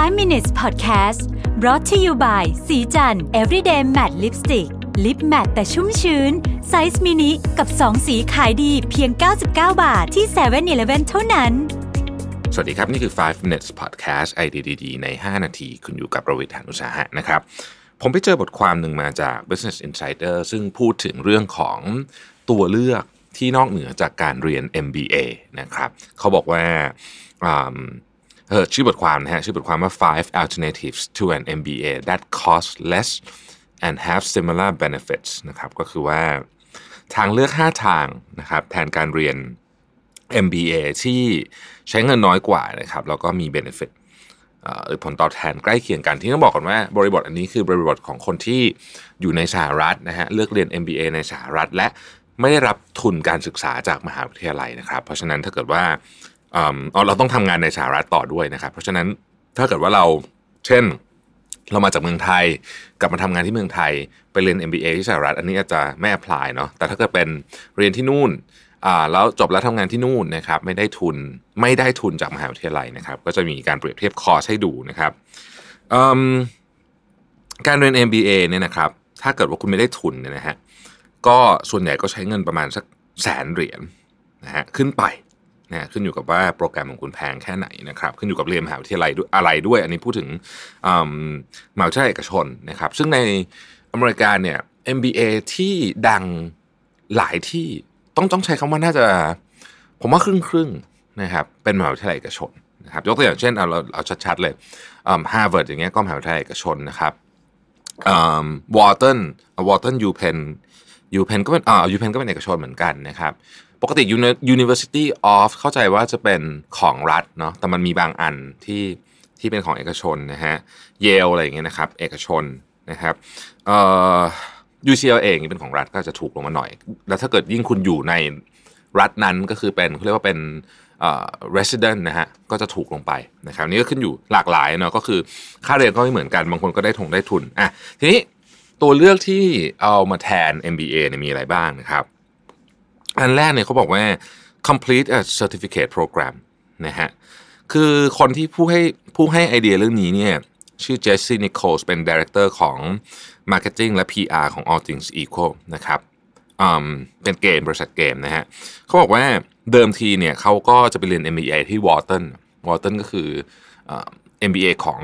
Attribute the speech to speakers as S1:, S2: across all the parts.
S1: 5 minutes podcast brought to you by ศรีจันทร์ everyday matte lipstick lip matte แต่ชุ่มชื้น ไซส์มินิกับ 2 สีขายดีเพียง 99 บาทที่7 e เ e ่ e อเท่านั้น
S2: สวัสดีครับ นี่คือ 5 minutes podcast ไอเดียดีๆใน 5 นาที คุณอยู่กับประวิทยานุสาหะนะครับ ผมไปเจอบทความหนึ่งมาจาก Business Insider ซึ่งพูดถึงเรื่องของตัวเลือกที่นอกเหนือจากการเรียน MBA นะครับ เขาบอกว่า เออชื่อบทความนะฮะชื่อบทความว่า five alternatives to an MBA that cost less and have similar benefits นะครับก็คือว่าทางเลือก 5 ทางนะครับแทนการเรียน MBA ที่ใช้เงินน้อยกว่านะครับแล้วก็มี benefit หรือผลตอบแทนใกล้เคียงกันที่ต้องบอกก่อนว่าบริบทอันนี้คือบริบทของคนที่อยู่ในสหรัฐนะฮะเลือกเรียน MBA ในสหรัฐ และไม่ได้รับทุนการศึกษาจากมหาวิทยาลัยนะครับ เพราะฉะนั้นถ้าเกิดว่า เราต้องทำงานในสหรัฐต่อด้วยนะครับ เพราะฉะนั้นถ้าเกิดว่าเราเช่นเรามาจากเมืองไทย กลับมาทำงานที่เมืองไทยไปเรียน MBA ที่สหรัฐ อันนี้อาจจะไม่ apply เนาะแต่ถ้าเกิดเป็นเรียนที่นู่นอ่าแล้วจบแล้วทำงานที่นู่นนะครับไม่ได้ทุนไม่ได้ทุนจากมหาวิทยาลัยนะครับ ก็จะมีการเปรียบเทียบคอร์สให้ดูนะครับการเรียน MBA เนี่ยนะครับถ้าเกิดว่าคุณไม่ได้ทุนเนี่ยนะฮะก็ส่วนใหญ่ก็ใช้เงินประมาณสักแสนเหรียญนะฮะขึ้นไป นะขึ้นอยู่กับว่าโปรแกรมของคุณแพงแค่ไหนนะครับขึ้นอยู่กับเรียนมหาวิทยาลัยด้วยอะไรด้วย อันนี้พูดถึงมหาวิทยาลัยเอกชนนะครับซึ่งในอเมริกาเนี่ย MBA ที่ดังหลายที่ต้องต้องใช้คำว่าน่าจะ ผมว่าครึ่งครึ่งนะครับเป็นมหาวิทยาลัยเอกชนนะครับยกตัวอย่างเช่นเอาเราเอาชัดๆเลยฮาร์วาร์ดอย่างเงี้ยก็มหาวิทยาลัยเอกชนนะครับ Wharton Wharton UPenn UPenn ก็เป็นอ่า UPenn ก็เป็นเอกชนเหมือนกันนะครับ ปกติ university of เข้าใจว่าจะเป็นของรัฐเนาะแต่มันมีบางอันที่ที่เป็นของเอกชนนะฮะ Yale อะไรอย่างเงี้ยนะครับ เอกชนนะครับเอ่อ UCLA เองเป็นของรัฐก็จะถูกลงมาหน่อย แล้วถ้าเกิดยิ่งคุณอยู่ในรัฐนั้นก็คือเป็นเขาเรียกว่าเป็นเอ่อ resident นะฮะก็จะถูกลงไปนะครับนี่ก็ขึ้นอยู่หลากหลายเนาะก็คือค่าเรียนก็ไม่เหมือนกันบางคนก็ได้ทงได้ทุนอะทีนี้ตัวเลือกที่เอามาแทน MBA เนี่ยมีอะไรบ้างนะครับ อันแรกเนี่ยเขาบอกว่า complete a certificate program นะฮะคือคนที่ผู้ให้ผู้ให้ไอเดียเรื่องนี้เนี่ยชื่อเจสซี่นิโคลส์เป็น Director ของ Marketing และ PR ของ All Things Equal นะครับอืมเป็นเกมบริษัทเกมนะฮะเขาบอกว่าเดิมทีเนี่ยเขาก็จะไปเรียน MBA ที่ Wharton Wharton ก็คือเอ่อ MBA ของ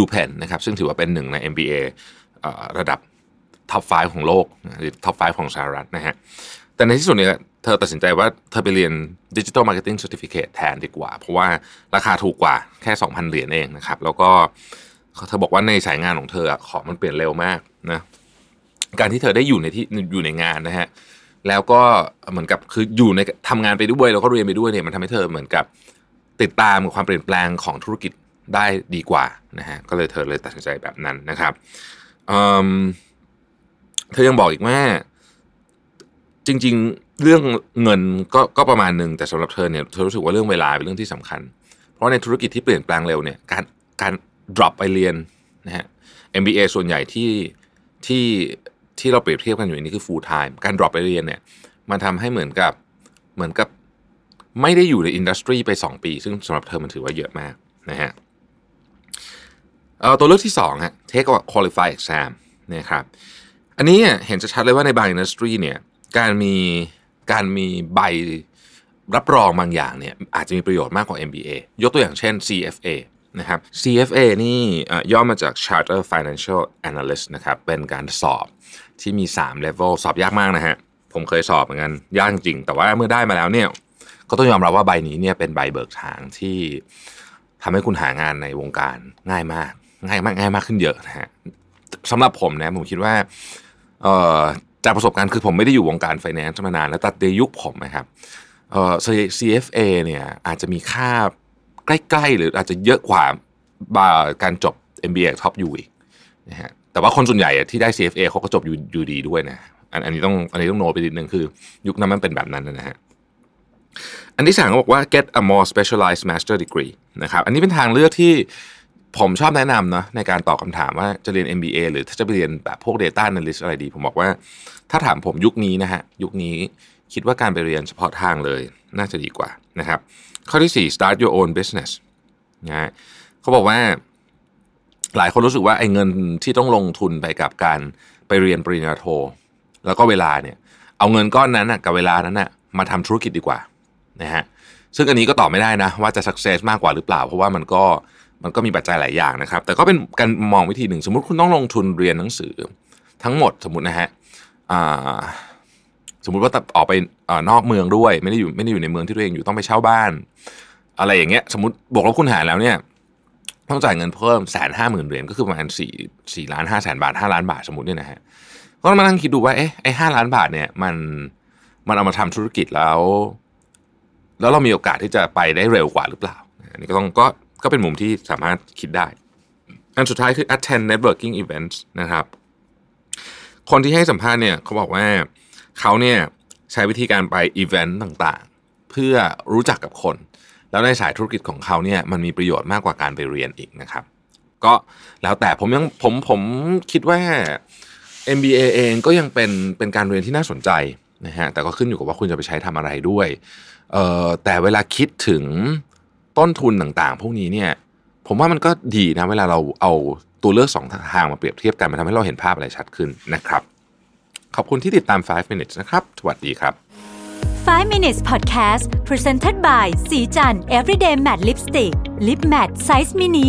S2: u p e n นะครับซึ่งถือว่าเป็นหนึ่งใน MBA เอ่อระดับ top 5ของโลกหรือ top 5ของสหรัฐนะฮะ แต่ในที่สุดเนี่ยเธอตัดสินใจว่าเธอไปเรียนดิจิ t a ลมาร์เก็ตติ้ง c e r t i f i c a t e แทนดีกว่า เพราะว่าราคาถูกกว่าแค่ 2,000 เหรียญเองนะครับ แล้วก็เธอบอกว่าในสายงานของเธออะของมันเปลี่ยนเร็วมากนะการที่เธอได้อยู่ในที่อยู่ในงานนะฮะแล้วก็เหมือนกับคืออยู่ในทำงานไปด้วยแล้วก็เรียนไปด้วยเนี่ยมันทำให้เธอเหมือนกับติดตามความเปลี่ยนแปลงของธุรกิจได้ดีกว่านะฮะก็เลยเธอเลยตัดสินใจแบบนั้นนะครับอืมเธอยังบอกอีกว่า จริง ๆ เรื่องเงินก็ก็ประมาณหนึ่งแต่สำหรับเธอเนี่ยเธอรู้สึกว่าเรื่องเวลาเป็นเรื่องที่สำคัญ เพราะในธุรกิจที่เปลี่ยนแปลงเร็วเนี่ยการการ drop ไปเรียนนะฮะ MBA ส่วนใหญ่ที่ที่ที่เราเปรียบเทียบกันอยู่นี้คือ full time การ drop ไปเรียนเนี่ยมันทำให้เหมือนกับเหมือนกับไม่ได้อยู่ในอินดัสทรีไป 2 ปี ซึ่งสำหรับเธอมันถือว่าเยอะมากนะฮะตัวเลือกที่2ฮะ take a qualify exam นะครับอันนี้เห็นชัดเลยว่าในบางอินดัสทรีเนี่ย การมีการมีใบรับรองบางอย่างเนี่ยอาจจะมีประโยชน์มากกว่า MBA ยกตัวอย่างเช่น CFA นะครับ CFA นี่ย่อมาจาก Charter Financial Analyst นะครับเป็นการสอบที่มี 3 level สอบยากมากนะฮะผมเคยสอบเหมือนกันยากจริง แต่ว่าเมื่อได้มาแล้วเนี่ยก็ต้องยอมรับว่าใบนี้เนี่ยเป็นใบเบิกทางที่ทำให้คุณหางานในวงการง่ายมาก ง่ายมากง่ายมากขึ้นเยอะนะฮะสำหรับผมนะผมคิดว่า จากประสบการณ์คือผมไม่ได้อยู่วงการไฟแนนซ์มานานแล้วแต่ในยุคผมนะครับเอ่อ CFA เนี่ยอาจจะมีค่าใกล้ๆ หรืออาจจะเยอะกว่าบาการจบ MBA ท็อปยูอีกนะฮะแต่ว่าคนส่วนใหญ่ที่ได้ CFA เขาก็จบ U U ดีด้วยนะอันอันนี้ต้องอันนี้ต้องโน้ไปนิดนึงคือ ยุคนั้นมันเป็นแบบนั้นนะฮะอันที่สามเขาบอกว่า get a more specialized master degree นะครับอันนี้เป็นทางเลือกที่ ผมชอบแนะนำเนาะในการตอบคำถามว่าจะเรียน MBA หรือถ้าจะไปเรียนแบบพวก Data Analyst อะไรดี ผมบอกว่า ถ้าถามผมยุคนี้นะฮะยุคนี้คิดว่าการไปเรียนเฉพาะทางเลยน่าจะดีกว่านะครับ ข้อที่ 4 start your own business นะฮะเขาบอกว่าหลายคนรู้สึกว่าไอ้เงินที่ต้องลงทุนไปกับการไปเรียนปริญญาโท แล้วก็เวลาเนี่ย เอาเงินก้อนนั้นนะกับเวลานั้นนะมาทำธุรกิจดีกว่านะฮะซึ่งอันนี้ก็ตอบไม่ได้นะว่าจะสักเซสมากกว่าหรือเปล่า เพราะว่ามันก็ มันก็มีปัจจัยหลายอย่างนะครับ แต่ก็เป็นการมองวิธีหนึ่ง สมมติคุณต้องลงทุนเรียนหนังสือ ทั้งหมดสมมตินะฮะสมมติว่าออกไปอนอกเมืองด้วย ไม่ได้อยู่ไม่ได้อยู่ในเมืองที่ตัวเองอยู่ต้องไปเช่าบ้าน อะไรอย่างเงี้ย สมมติบวกลบคุณหารแล้วเนี่ยต้องจ่ายเงินเพิ่มแสนห้าหมื่นเหรียญก็คือประมาณสี่สี่ล้านห้าแสนบาทห้าล้านบาทสมมติเนี่ยนะฮะก็มานั่งคิดดูว่าเอ๊ะไอ้ห้าล้านบาทเนี่ยมันมันเอามาทำธุรกิจแล้ว แล้วเรามีโอกาสที่จะไปได้เร็วกว่าหรือเปล่าอันนี้ก็ต้องก็ ก็เป็นมุมที่สามารถคิดได้ อันสุดท้ายคือ attend networking events นะครับ คนที่ให้สัมภาษณ์เนี่ยเขาบอกว่าเขาเนี่ยใช้วิธีการไปอีเวนต์ต่างๆ เพื่อรู้จักกับคน แล้วในสายธุรกิจของเขาเนี่ยมันมีประโยชน์มากกว่าการไปเรียนอีกนะครับ ก็แล้วแต่ผมยังผมผมคิดว่า MBA เองก็ยังเป็นเป็นการเรียนที่น่าสนใจนะฮะแต่ก็ขึ้นอยู่กับว่าคุณจะไปใช้ทำอะไรด้วยเอ่อแต่เวลาคิดถึง ต้นทุนต่างๆ พวกนี้เนี่ยผมว่ามันก็ดีนะเวลาเราเอาตัวเลือกสองทางมาเปรียบเทียบกันมันทำให้เราเห็นภาพอะไรชัดขึ้นนะครับ ขอบคุณที่ติดตาม 5 minutes นะครับ สวัสดีครับ
S1: 5 minutes podcast presented by สีจัน everyday matte lipstick lip matte size mini